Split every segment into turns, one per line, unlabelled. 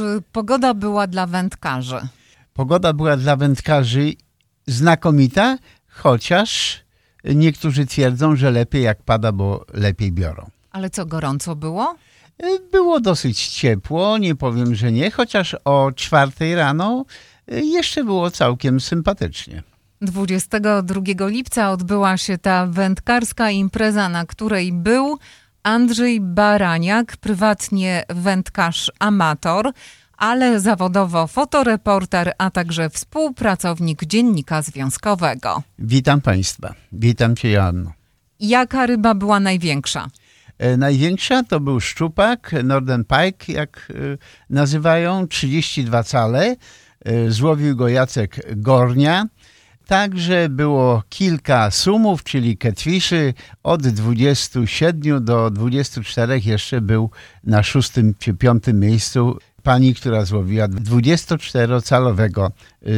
czy pogoda była dla wędkarzy?
Pogoda była dla wędkarzy znakomita, chociaż niektórzy twierdzą, że lepiej jak pada, bo lepiej biorą.
Ale co, gorąco było?
Było dosyć ciepło, nie powiem, że nie, chociaż o czwartej rano jeszcze było całkiem sympatycznie.
22 lipca odbyła się ta wędkarska impreza, na której był Andrzej Baraniak, prywatnie wędkarz amator, ale zawodowo fotoreporter, a także współpracownik Dziennika Związkowego.
Witam Państwa. Witam Cię, Joanno.
Jaka ryba była największa?
E, największa to był szczupak, Northern Pike, jak e, nazywają, 32 cale. E, złowił go Jacek Gornia. Także było kilka sumów, czyli catfishy. Od 27 do 24 jeszcze był na szóstym czy piątym miejscu pani, która złowiła 24-calowego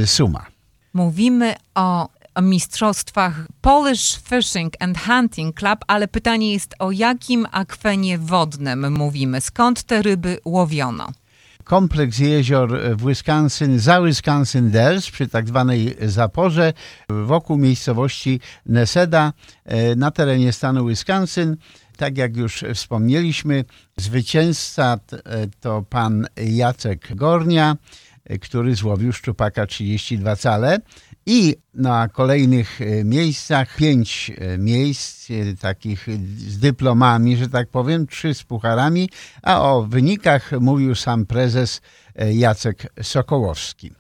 suma.
Mówimy o mistrzostwach Polish Fishing and Hunting Club, ale pytanie jest o jakim akwenie wodnym mówimy? Skąd te ryby łowiono?
Kompleks jezior w Wisconsin, za Wisconsin Dells, przy tak zwanej zaporze, wokół miejscowości Neseda, e, na terenie stanu Wisconsin. Tak jak już wspomnieliśmy, zwycięzca to pan Jacek Gornia, e, który złowił szczupaka 32 cale i na kolejnych e, miejscach pięć e, miejsc e, takich z dyplomami, że tak powiem, trzy z pucharami, a o wynikach mówił sam prezes Jacek Sokołowski.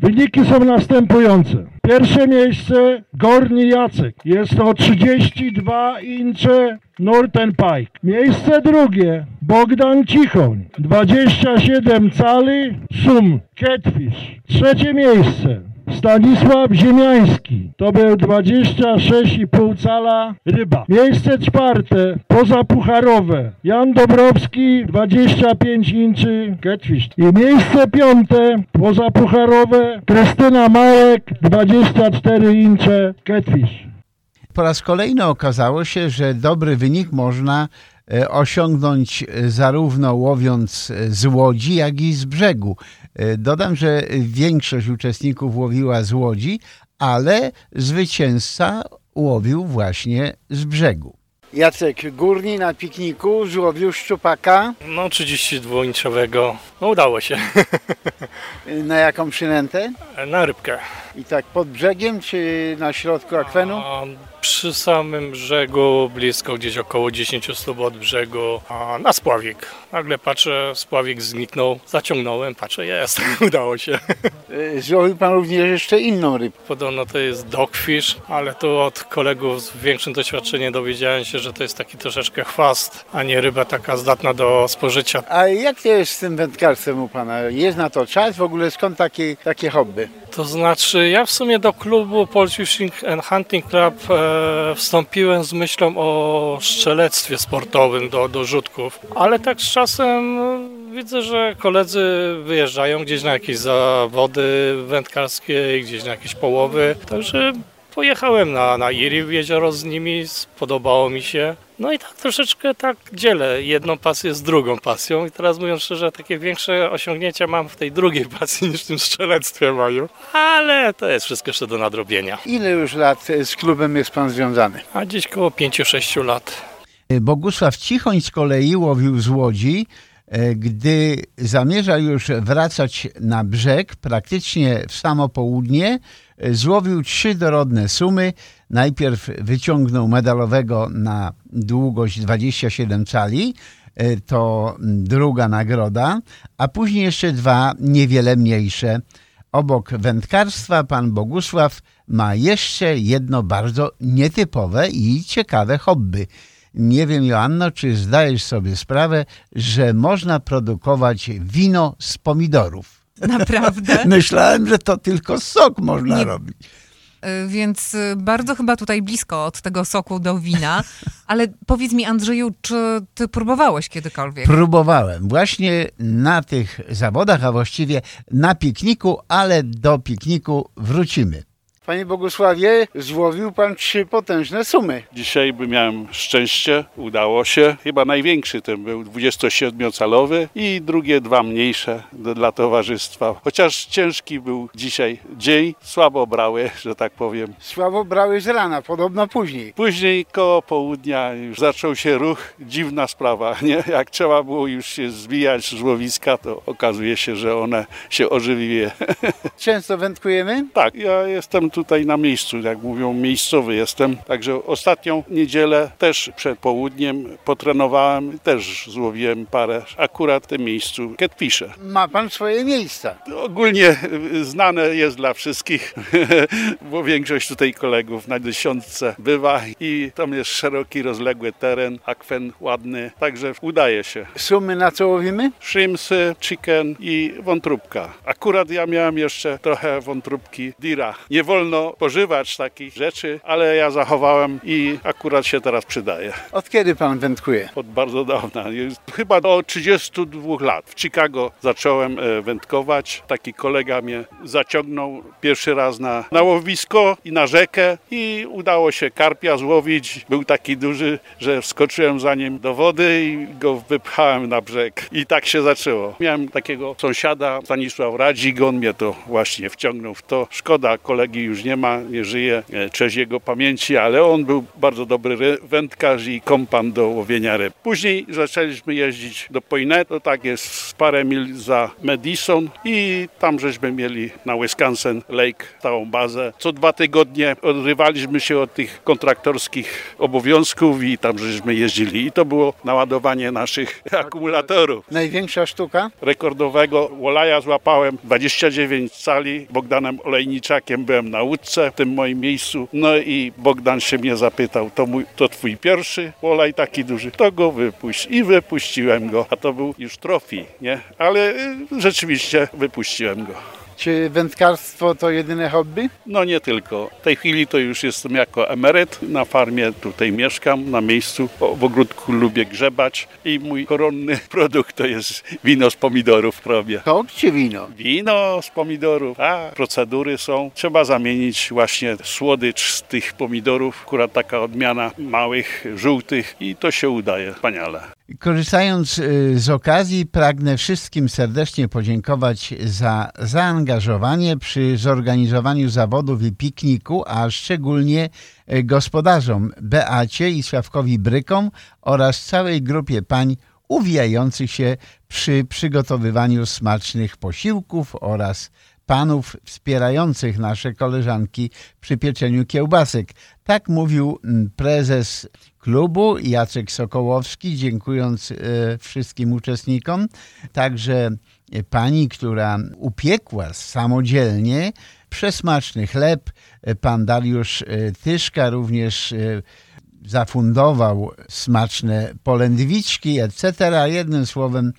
Wyniki są następujące. Pierwsze miejsce Gorni Jacek. Jest to 32 incze Northern Pike. Miejsce drugie Bogdan Cichoń. 27 cali Sum Catfish. Trzecie miejsce Stanisław Ziemiański, to był 26,5 cala ryba. Miejsce czwarte, pozapucharowe, Jan Dobrowski, 25 inczy catfish. I miejsce piąte, pozapucharowe, Krystyna Małek, 24 incze catfish.
Po raz kolejny okazało się, że dobry wynik można e, osiągnąć e, zarówno łowiąc e, z łodzi, jak i z brzegu. Dodam, że większość uczestników łowiła z łodzi, ale zwycięzca łowił właśnie z brzegu. Jacek Górni na pikniku złowił szczupaka.
No 32-inczowego. No udało się.
Na jaką przynętę?
Na rybkę.
I tak pod brzegiem czy na środku akwenu?
A, przy samym brzegu, blisko gdzieś około 10 stóp od brzegu, a na spławik. Nagle patrzę, spławik zniknął, zaciągnąłem, patrzę, jest, udało się.
E, złowił Pan również jeszcze inną rybę.
Podobno to jest dogfish, ale tu od kolegów z większym doświadczeniem dowiedziałem się, że to jest taki troszeczkę chwast, a nie ryba taka zdatna do spożycia.
A jak to jest z tym wędkarstwem u Pana? Jest na to czas? W ogóle skąd takie, takie hobby?
To znaczy, ja w sumie do klubu Polish Fishing and Hunting Club e, wstąpiłem z myślą o strzelectwie sportowym do, do rzutków, ale tak z czasem no, widzę, że koledzy wyjeżdżają gdzieś na jakieś zawody wędkarskie, gdzieś na jakieś połowy, także pojechałem na, na Iri w jezioro z nimi, spodobało mi się. No i tak troszeczkę tak dzielę jedną pasję z drugą pasją i teraz mówiąc szczerze, takie większe osiągnięcia mam w tej drugiej pasji niż w tym strzelectwie moim, ale to jest wszystko jeszcze do nadrobienia.
Ile już lat z klubem jest Pan związany?
A gdzieś koło 5-6 lat.
Bogusław Cichoń z kolei łowił z Łodzi, e, gdy zamierza już wracać na brzeg, praktycznie w samo południe, e, złowił trzy dorodne sumy. Najpierw wyciągnął medalowego na długość 27 cali, e, to druga nagroda, a później jeszcze dwa niewiele mniejsze. Obok wędkarstwa pan Bogusław ma jeszcze jedno bardzo nietypowe i ciekawe hobby – nie wiem, Joanno, czy zdajesz sobie sprawę, że można produkować wino z pomidorów.
Naprawdę?
Myślałem, że to tylko sok można Nie. robić.
Y, więc y, bardzo chyba tutaj blisko od tego soku do wina. Ale powiedz mi, Andrzeju, czy ty próbowałeś kiedykolwiek?
Próbowałem. Właśnie na tych zawodach, a właściwie na pikniku, ale do pikniku wrócimy. Panie Bogusławie, złowił pan trzy potężne sumy.
Dzisiaj by miałem szczęście, udało się. Chyba największy ten był 27-calowy i drugie dwa mniejsze dla towarzystwa. Chociaż ciężki był dzisiaj dzień, słabo brały, że tak powiem.
Słabo brały z rana, podobno później.
Później koło południa już zaczął się ruch, dziwna sprawa, nie? Jak trzeba było już się zwijać z łowiska, to okazuje się, że one się ożywiły.
Często wędkujemy?
Tak, ja jestem tutaj na miejscu, jak mówią, miejscowy jestem. Także ostatnią niedzielę też przed południem potrenowałem, też złowiłem parę, akurat w tym miejscu catfishe.
Ma pan swoje miejsca.
Ogólnie y, znane jest dla wszystkich, bo większość tutaj kolegów na dziesiątce bywa i tam jest szeroki, rozległy teren, akwen ładny, także udaje się.
Sumy na co łowimy?
Shrimpsy, chicken i wątróbka. Akurat ja miałem jeszcze trochę wątróbki dira. Nie wolno pożywać takich rzeczy, ale ja zachowałem i akurat się teraz przydaje.
Od kiedy pan wędkuje?
Od bardzo dawna, jest chyba do 32 lat. W Chicago zacząłem e, wędkować. Taki kolega mnie zaciągnął pierwszy raz na, na łowisko i na rzekę i udało się karpia złowić. Był taki duży, że wskoczyłem za nim do wody i go wypchałem na brzeg. I tak się zaczęło. Miałem takiego sąsiada, Stanisław Radzik, on mnie to właśnie wciągnął w to. Szkoda, kolegi już nie ma, nie żyje, e, cześć jego pamięci, ale on był bardzo dobry ry- wędkarz i kompan do łowienia ryb. Później zaczęliśmy jeździć do Poinet, to tak jest parę mil za Madison i tam żeśmy mieli na Wisconsin Lake stałą bazę. Co dwa tygodnie odrywaliśmy się od tych kontraktorskich obowiązków i tam żeśmy jeździli i to było naładowanie naszych akumulatorów
Największa sztuka?
rekordowego Wolaja złapałem 29 cali. Bogdanem Olejniczakiem byłem na łódce w tym moim miejscu. No i Bogdan się mnie zapytał, to, mój, to twój pierwszy Wolaj taki duży, to go wypuść. I wypuściłem go, a to był już trofi, nie? Ale y, rzeczywiście wypuściłem go.
Czy wędkarstwo to jedyne hobby?
No nie tylko. W tej chwili to już jestem jako emeryt. Na farmie tutaj mieszkam, na miejscu. W ogródku lubię grzebać i mój koronny produkt to jest wino z pomidorów robię.
Tok czy wino?
Wino z pomidorów, a procedury są. Trzeba zamienić właśnie słodycz z tych pomidorów, akurat taka odmiana małych, żółtych i to się udaje wspaniale.
Korzystając y, z okazji, pragnę wszystkim serdecznie podziękować za zaangażowanie przy zorganizowaniu zawodów i pikniku, a szczególnie y, gospodarzom Beacie i Sławkowi Brykom oraz całej grupie pań uwijających się przy przygotowywaniu smacznych posiłków oraz panów wspierających nasze koleżanki przy pieczeniu kiełbasek. Tak mówił mm, prezes klubu Jacek Sokołowski, dziękując e, wszystkim uczestnikom. Także e, pani, która upiekła samodzielnie przesmaczny chleb, e, pan Dariusz Tyszka również zafundował smaczne polędwiczki, etc. Jednym słowem,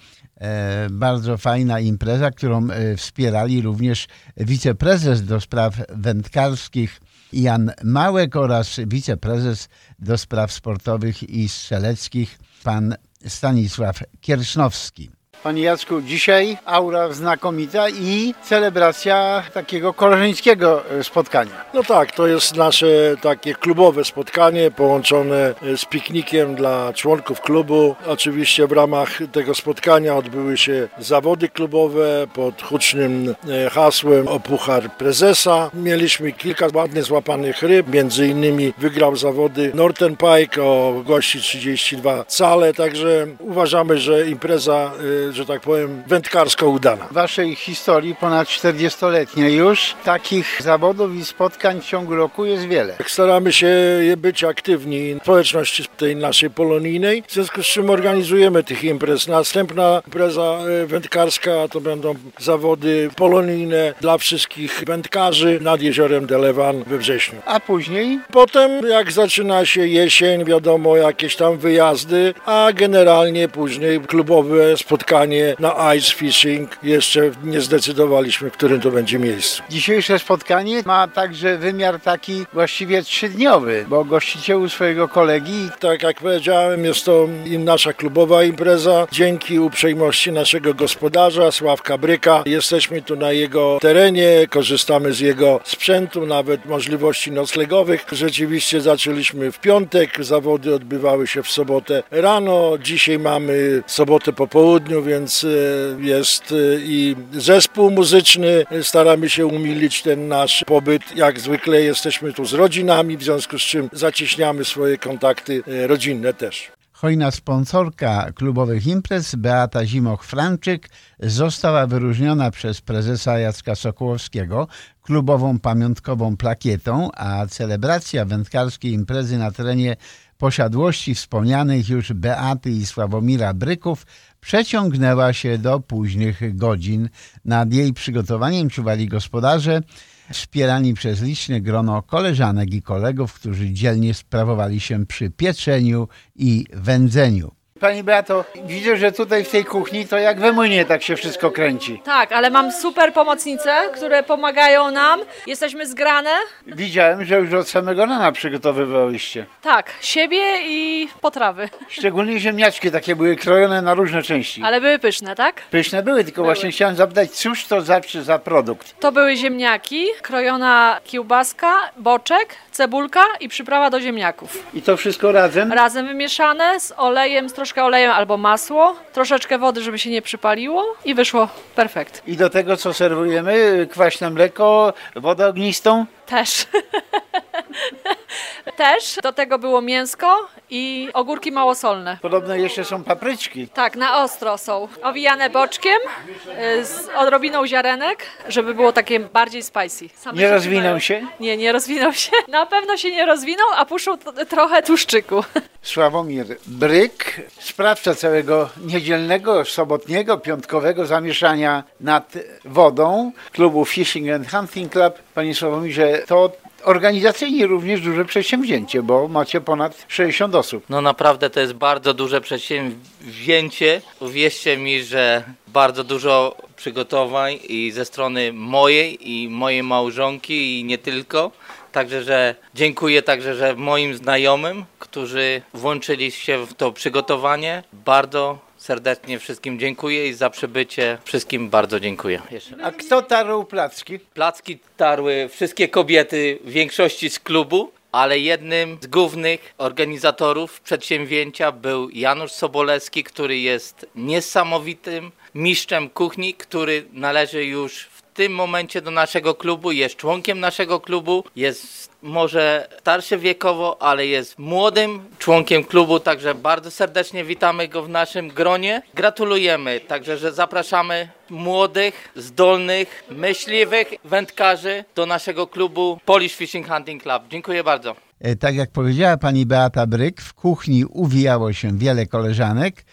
bardzo fajna impreza, którą e, wspierali również wiceprezes do spraw wędkarskich Jan Małek oraz wiceprezes do spraw sportowych i strzeleckich pan Stanisław Kiersznowski. Panie Jacku, dzisiaj aura znakomita i celebracja takiego koleżeńskiego e, spotkania.
No tak, to jest nasze takie klubowe spotkanie połączone e, z piknikiem dla członków klubu. Oczywiście w ramach tego spotkania odbyły się zawody klubowe pod hucznym e, hasłem o Puchar Prezesa. Mieliśmy kilka ładnie złapanych ryb, między innymi wygrał zawody Norton Pike o gości 32 cale, także uważamy, że impreza, że tak powiem, wędkarsko udana.
W waszej historii ponad 40-letniej już takich zawodów i spotkań w ciągu roku jest wiele.
Staramy się być aktywni w społeczności tej naszej polonijnej, w związku z czym organizujemy tych imprez. Następna impreza e, wędkarska to będą zawody polonijne dla wszystkich wędkarzy nad jeziorem Delewan we wrześniu.
A później
Potem jak zaczyna się jesień, wiadomo, jakieś tam wyjazdy, a generalnie później klubowe spotkania spotkanie na ice fishing. Jeszcze nie zdecydowaliśmy, w którym to będzie miejscu.
Dzisiejsze spotkanie ma także wymiar taki właściwie trzydniowy, bo gościcie u swojego kolegi.
Tak jak powiedziałem, jest to i nasza klubowa impreza. Dzięki uprzejmości naszego gospodarza, Sławka Bryka, jesteśmy tu na jego terenie, korzystamy z jego sprzętu, nawet możliwości noclegowych. Rzeczywiście zaczęliśmy w piątek, zawody odbywały się w sobotę rano. Dzisiaj mamy sobotę po południu, więc e, jest e, i zespół muzyczny. Staramy się umilić ten nasz pobyt. Jak zwykle jesteśmy tu z rodzinami, w związku z czym zacieśniamy swoje kontakty e, rodzinne też.
Hojna sponsorka klubowych imprez Beata Zimoch-Franczyk została wyróżniona przez prezesa Jacka Sokołowskiego klubową pamiątkową plakietą, a celebracja wędkarskiej imprezy na terenie posiadłości wspomnianych już Beaty i Sławomira Bryków przeciągnęła się do późnych godzin. Nad jej przygotowaniem czuwali gospodarze, wspierani przez liczne grono koleżanek i kolegów, którzy dzielnie sprawowali się przy pieczeniu i wędzeniu. Pani Beato, widzę, że tutaj w tej kuchni to jak we młynie tak się wszystko kręci.
Tak, ale mam super pomocnice, które pomagają nam. Jesteśmy zgrane.
Widziałem, że już od samego rana przygotowywałyście.
Tak, siebie i potrawy.
Szczególnie ziemniaczki takie były krojone na różne części.
Ale były pyszne, tak?
Pyszne były, tylko właśnie chciałem zapytać, cóż to za, za produkt?
To były ziemniaki, krojona kiełbaska, boczek, cebulka i przyprawa do ziemniaków.
I to wszystko razem?
Razem wymieszane z olejem, z troszkę olejem albo masło, troszeczkę wody, żeby się nie przypaliło i wyszło perfekt.
I do tego co serwujemy? Kwaśne mleko, wodę ognistą?
Też. Też. Do tego było mięsko i ogórki małosolne.
Podobno jeszcze są papryczki.
Tak, na ostro są. Owijane boczkiem y, z odrobiną ziarenek, żeby było takie bardziej spicy. Same
Nie rozwinął się?
Nie, nie rozwinął się. Na pewno się nie rozwinął, a puszczą t- trochę tłuszczyku.
Sławomir Bryk, sprawca całego niedzielnego, sobotniego, piątkowego zamieszania nad wodą klubu Fishing and Hunting Club. Panie Sławomirze, to organizacyjnie również duże przedsięwzięcie, bo macie ponad 60 osób.
No naprawdę to jest bardzo duże przedsięwzięcie. Uwierzcie mi, że bardzo dużo przygotowań i ze strony mojej i mojej małżonki i nie tylko. Także, że dziękuję także, że moim znajomym, którzy włączyli się w to przygotowanie. Bardzo serdecznie wszystkim dziękuję i za przybycie wszystkim bardzo dziękuję. Jeszcze.
A kto tarł placki?
Placki tarły wszystkie kobiety, w większości z klubu, ale jednym z głównych organizatorów przedsięwzięcia był Janusz Sobolewski, który jest niesamowitym mistrzem kuchni, który należy już w tym momencie do naszego klubu, jest członkiem naszego klubu, jest może starszy wiekowo, ale jest młodym członkiem klubu, także bardzo serdecznie witamy go w naszym gronie. Gratulujemy, także że zapraszamy młodych, zdolnych, myśliwych wędkarzy do naszego klubu Polish Fishing Hunting Club. Dziękuję bardzo.
E, Tak jak powiedziała pani Beata Bryk, w kuchni uwijało się wiele koleżanek,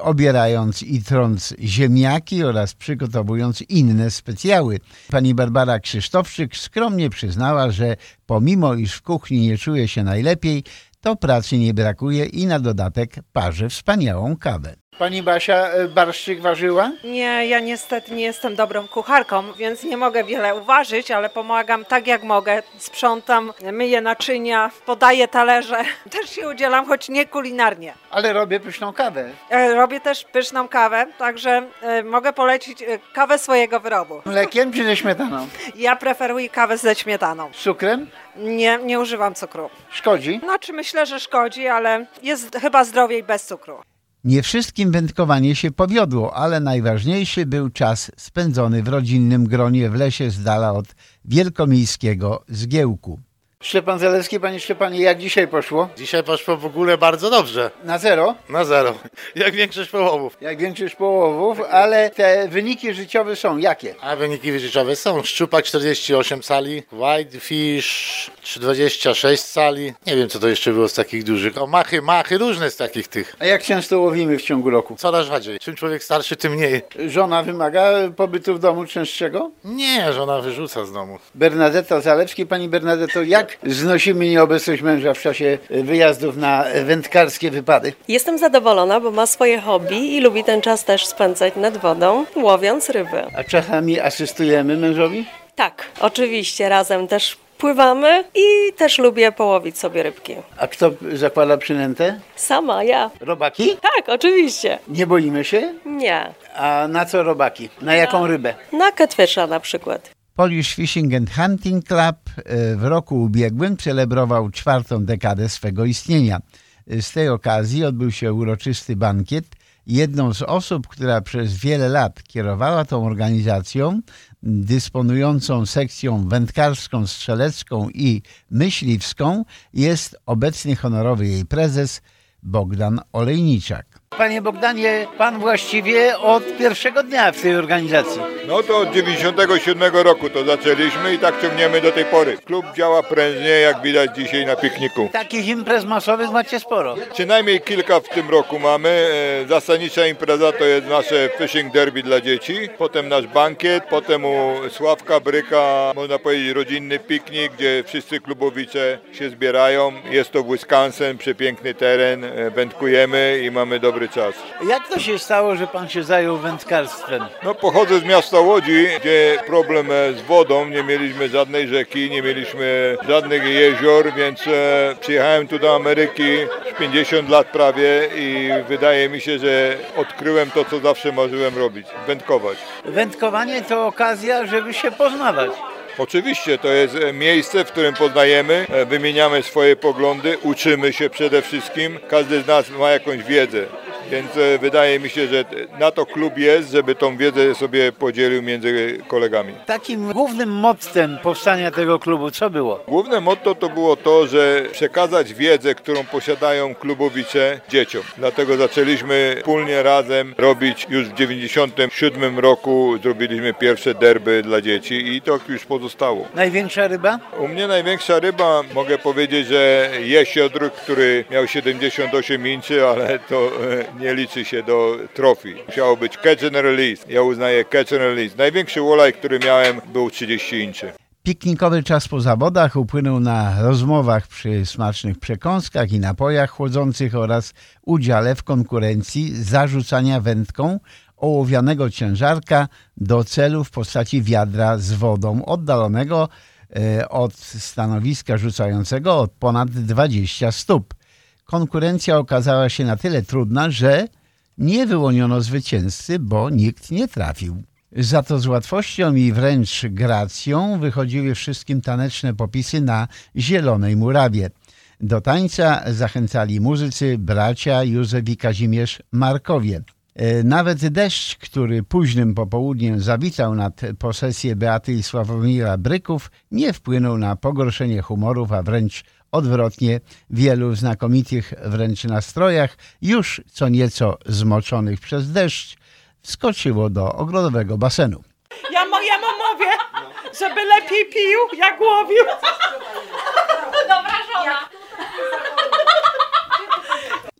obierając i trąc ziemniaki oraz przygotowując inne specjały. Pani Barbara Krzysztofczyk skromnie przyznała, że pomimo iż w kuchni nie czuje się najlepiej, to pracy nie brakuje i na dodatek parzy wspaniałą kawę. Pani Basia e, barszczyk ważyła?
Nie, ja niestety nie jestem dobrą kucharką, więc nie mogę wiele uważyć, ale pomagam tak jak mogę. Sprzątam, myję naczynia, podaję talerze. Też się udzielam, choć nie kulinarnie.
Ale robię pyszną kawę.
E, Robię też pyszną kawę, także e, mogę polecić e, kawę swojego wyrobu.
Mlekiem czy ze śmietaną?
Ja preferuję kawę ze śmietaną.
Z cukrem?
Nie, nie używam cukru.
Szkodzi?
Znaczy myślę, że szkodzi, ale jest chyba zdrowiej bez cukru.
Nie wszystkim wędkowanie się powiodło, ale najważniejszy był czas spędzony w rodzinnym gronie w lesie z dala od wielkomiejskiego zgiełku. Szczepan Zalewski, panie Szczepanie, jak dzisiaj poszło?
Dzisiaj poszło w ogóle bardzo dobrze.
Na zero,
Na zero. Jak większość połowów.
jak większość połowów, ale te wyniki życiowe są jakie?
A wyniki wyżyczowe są. Szczupak 48 sali, whitefish 26 sali. Nie wiem co to jeszcze było z takich dużych. O machy, machy, różne z takich tych.
A jak często łowimy w ciągu roku?
Coraz rzadziej. Czym człowiek starszy, tym mniej.
Żona wymaga pobytu w domu częstszego?
Nie, żona wyrzuca z domu.
Bernadetta Zalewski, pani Bernadetto, jak Jak znosimy nieobecność męża w czasie wyjazdów na wędkarskie wypady?
Jestem zadowolona, bo ma swoje hobby i lubi ten czas też spędzać nad wodą, łowiąc ryby.
A czasami asystujemy mężowi?
Tak, oczywiście, razem też pływamy i też lubię połowić sobie rybki.
A kto zakłada przynętę?
Sama, ja.
Robaki?
Tak, oczywiście.
Nie boimy się?
Nie.
A na co robaki? Na jaką rybę?
Na catfisha na przykład.
Polish Fishing and Hunting Club e, w roku ubiegłym celebrował czwartą dekadę swego istnienia. E, Z tej okazji odbył się uroczysty bankiet. Jedną z osób, która przez wiele lat kierowała tą organizacją, dysponującą sekcją wędkarską, strzelecką i myśliwską, jest obecny honorowy jej prezes Bogdan Olejniczak. Panie Bogdanie, pan właściwie od pierwszego dnia w tej organizacji.
No to od 97 roku to zaczęliśmy i tak ciągniemy do tej pory. Klub działa prężnie, jak widać dzisiaj na pikniku.
Takich imprez masowych macie sporo.
Przynajmniej kilka w tym roku mamy. E, Zasadnicza impreza to jest nasze fishing derby dla dzieci, potem nasz bankiet, potem u Sławka Bryka, można powiedzieć rodzinny piknik, gdzie wszyscy klubowicze się zbierają. Jest to Wisconsin, przepiękny teren, e, wędkujemy i mamy dobry czas.
Jak to się stało, że pan się zajął wędkarstwem?
No pochodzę z miasta Łodzi, gdzie problem e, z wodą, nie mieliśmy żadnej rzeki, nie mieliśmy żadnych jezior, więc e, przyjechałem tu do Ameryki już 50 lat prawie i wydaje mi się, że odkryłem to, co zawsze marzyłem robić, wędkować.
Wędkowanie to okazja, żeby się poznawać.
Oczywiście to jest e, miejsce, w którym poznajemy, wymieniamy swoje poglądy, uczymy się przede wszystkim. Każdy z nas ma jakąś wiedzę. Więc e, wydaje mi się, że na to klub jest, żeby tą wiedzę sobie podzielił między kolegami.
Takim głównym mottem powstania tego klubu co było?
Główne motto to było to, że przekazać wiedzę, którą posiadają klubowicze dzieciom. Dlatego zaczęliśmy wspólnie razem robić już w 97 roku zrobiliśmy pierwsze derby dla dzieci i to już pozostało.
Największa ryba?
U mnie największa ryba, mogę powiedzieć, że jesiodr, który miał 78 inczy, ale to e, nie liczy się do trofii. Musiało być catch and release. Ja uznaję catch and release. Największy wolaj, który miałem był 30 inczy.
Piknikowy czas po zawodach upłynął na rozmowach przy smacznych przekąskach i napojach chłodzących oraz udziale w konkurencji zarzucania wędką ołowianego ciężarka do celu w postaci wiadra z wodą oddalonego e, od stanowiska rzucającego od ponad 20 stóp. Konkurencja okazała się na tyle trudna, że nie wyłoniono zwycięzcy, bo nikt nie trafił. Za to z łatwością i wręcz gracją wychodziły wszystkim taneczne popisy na zielonej murawie. Do tańca zachęcali muzycy bracia Józef i Kazimierz Markowie. E, Nawet deszcz, który późnym popołudniem zawitał nad posesję Beaty i Sławomira Bryków, nie wpłynął na pogorszenie humorów, a wręcz odwrotnie, wielu znakomitych wręcz nastrojach, już co nieco zmoczonych przez deszcz, wskoczyło do ogrodowego basenu.
Ja mojemu mówię, żeby lepiej pił, jak łowił.
Dobra żona.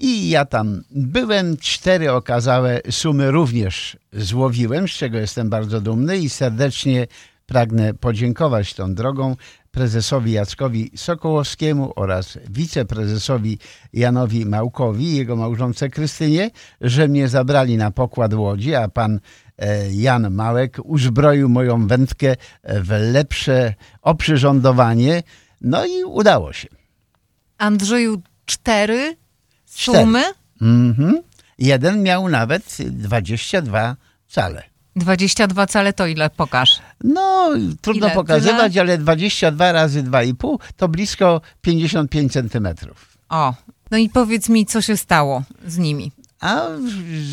I ja tam byłem, cztery okazałe sumy również złowiłem, z czego jestem bardzo dumny i serdecznie pragnę podziękować tą drogą prezesowi Jackowi Sokołowskiemu oraz wiceprezesowi Janowi Małkowi i jego małżonce Krystynie, że mnie zabrali na pokład łodzi, a pan e, Jan Małek uzbroił moją wędkę w lepsze oprzyrządowanie. No i udało się.
Andrzeju, cztery
Cztery.
sumy?
Mhm. Jeden miał nawet 22 cale.
22 cale to ile? Pokaż.
No, trudno
Ile?
pokazywać, ale 22 razy 2,5 to blisko 55 centymetrów.
O, no i powiedz mi, co się stało z nimi.
A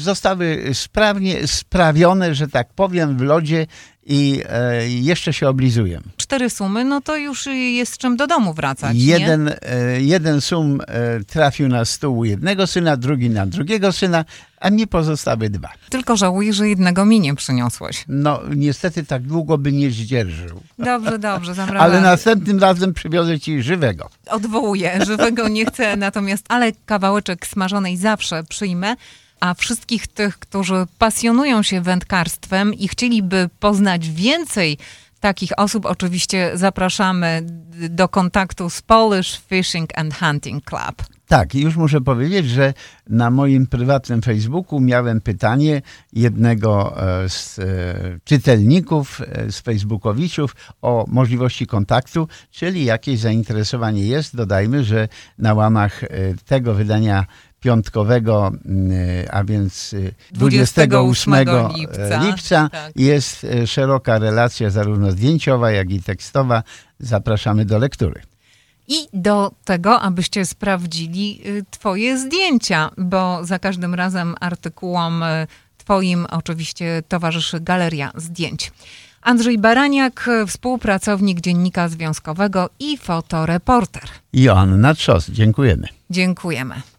zostały sprawnie sprawione, że tak powiem, w lodzie i e, jeszcze się oblizuję.
Cztery sumy, no to już jest czym do domu wracać?
Jeden, e, jeden sum e, trafił na stół jednego syna, drugi na drugiego syna, a mi pozostały dwa.
Tylko żałuję, że jednego mi nie przyniosłeś.
No, niestety tak długo by nie zdzierżył.
Dobrze, dobrze, zabrałem.
Ale następnym razem przywiozę ci żywego.
Odwołuję, żywego nie chcę, natomiast, ale kawałeczek smażonej zawsze przyjmę. A wszystkich tych, którzy pasjonują się wędkarstwem i chcieliby poznać więcej takich osób oczywiście zapraszamy do kontaktu z Polish Fishing and Hunting Club.
Tak, już muszę powiedzieć, że na moim prywatnym Facebooku miałem pytanie jednego e, z e, czytelników, e, z Facebookowiczów o możliwości kontaktu, czyli jakieś zainteresowanie jest. Dodajmy, że na łamach tego wydania piątkowego, mm, a więc e, 28
28
lipca,
lipca. Tak.
jest e, szeroka relacja zarówno zdjęciowa, jak i tekstowa. Zapraszamy do lektury.
I do tego, abyście sprawdzili y, Twoje zdjęcia, bo za każdym razem artykułom y, Twoim oczywiście towarzyszy galeria zdjęć. Andrzej Baraniak, y, współpracownik Dziennika Związkowego i fotoreporter.
Joanna Trzos, dziękujemy.
Dziękujemy.